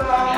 Allah.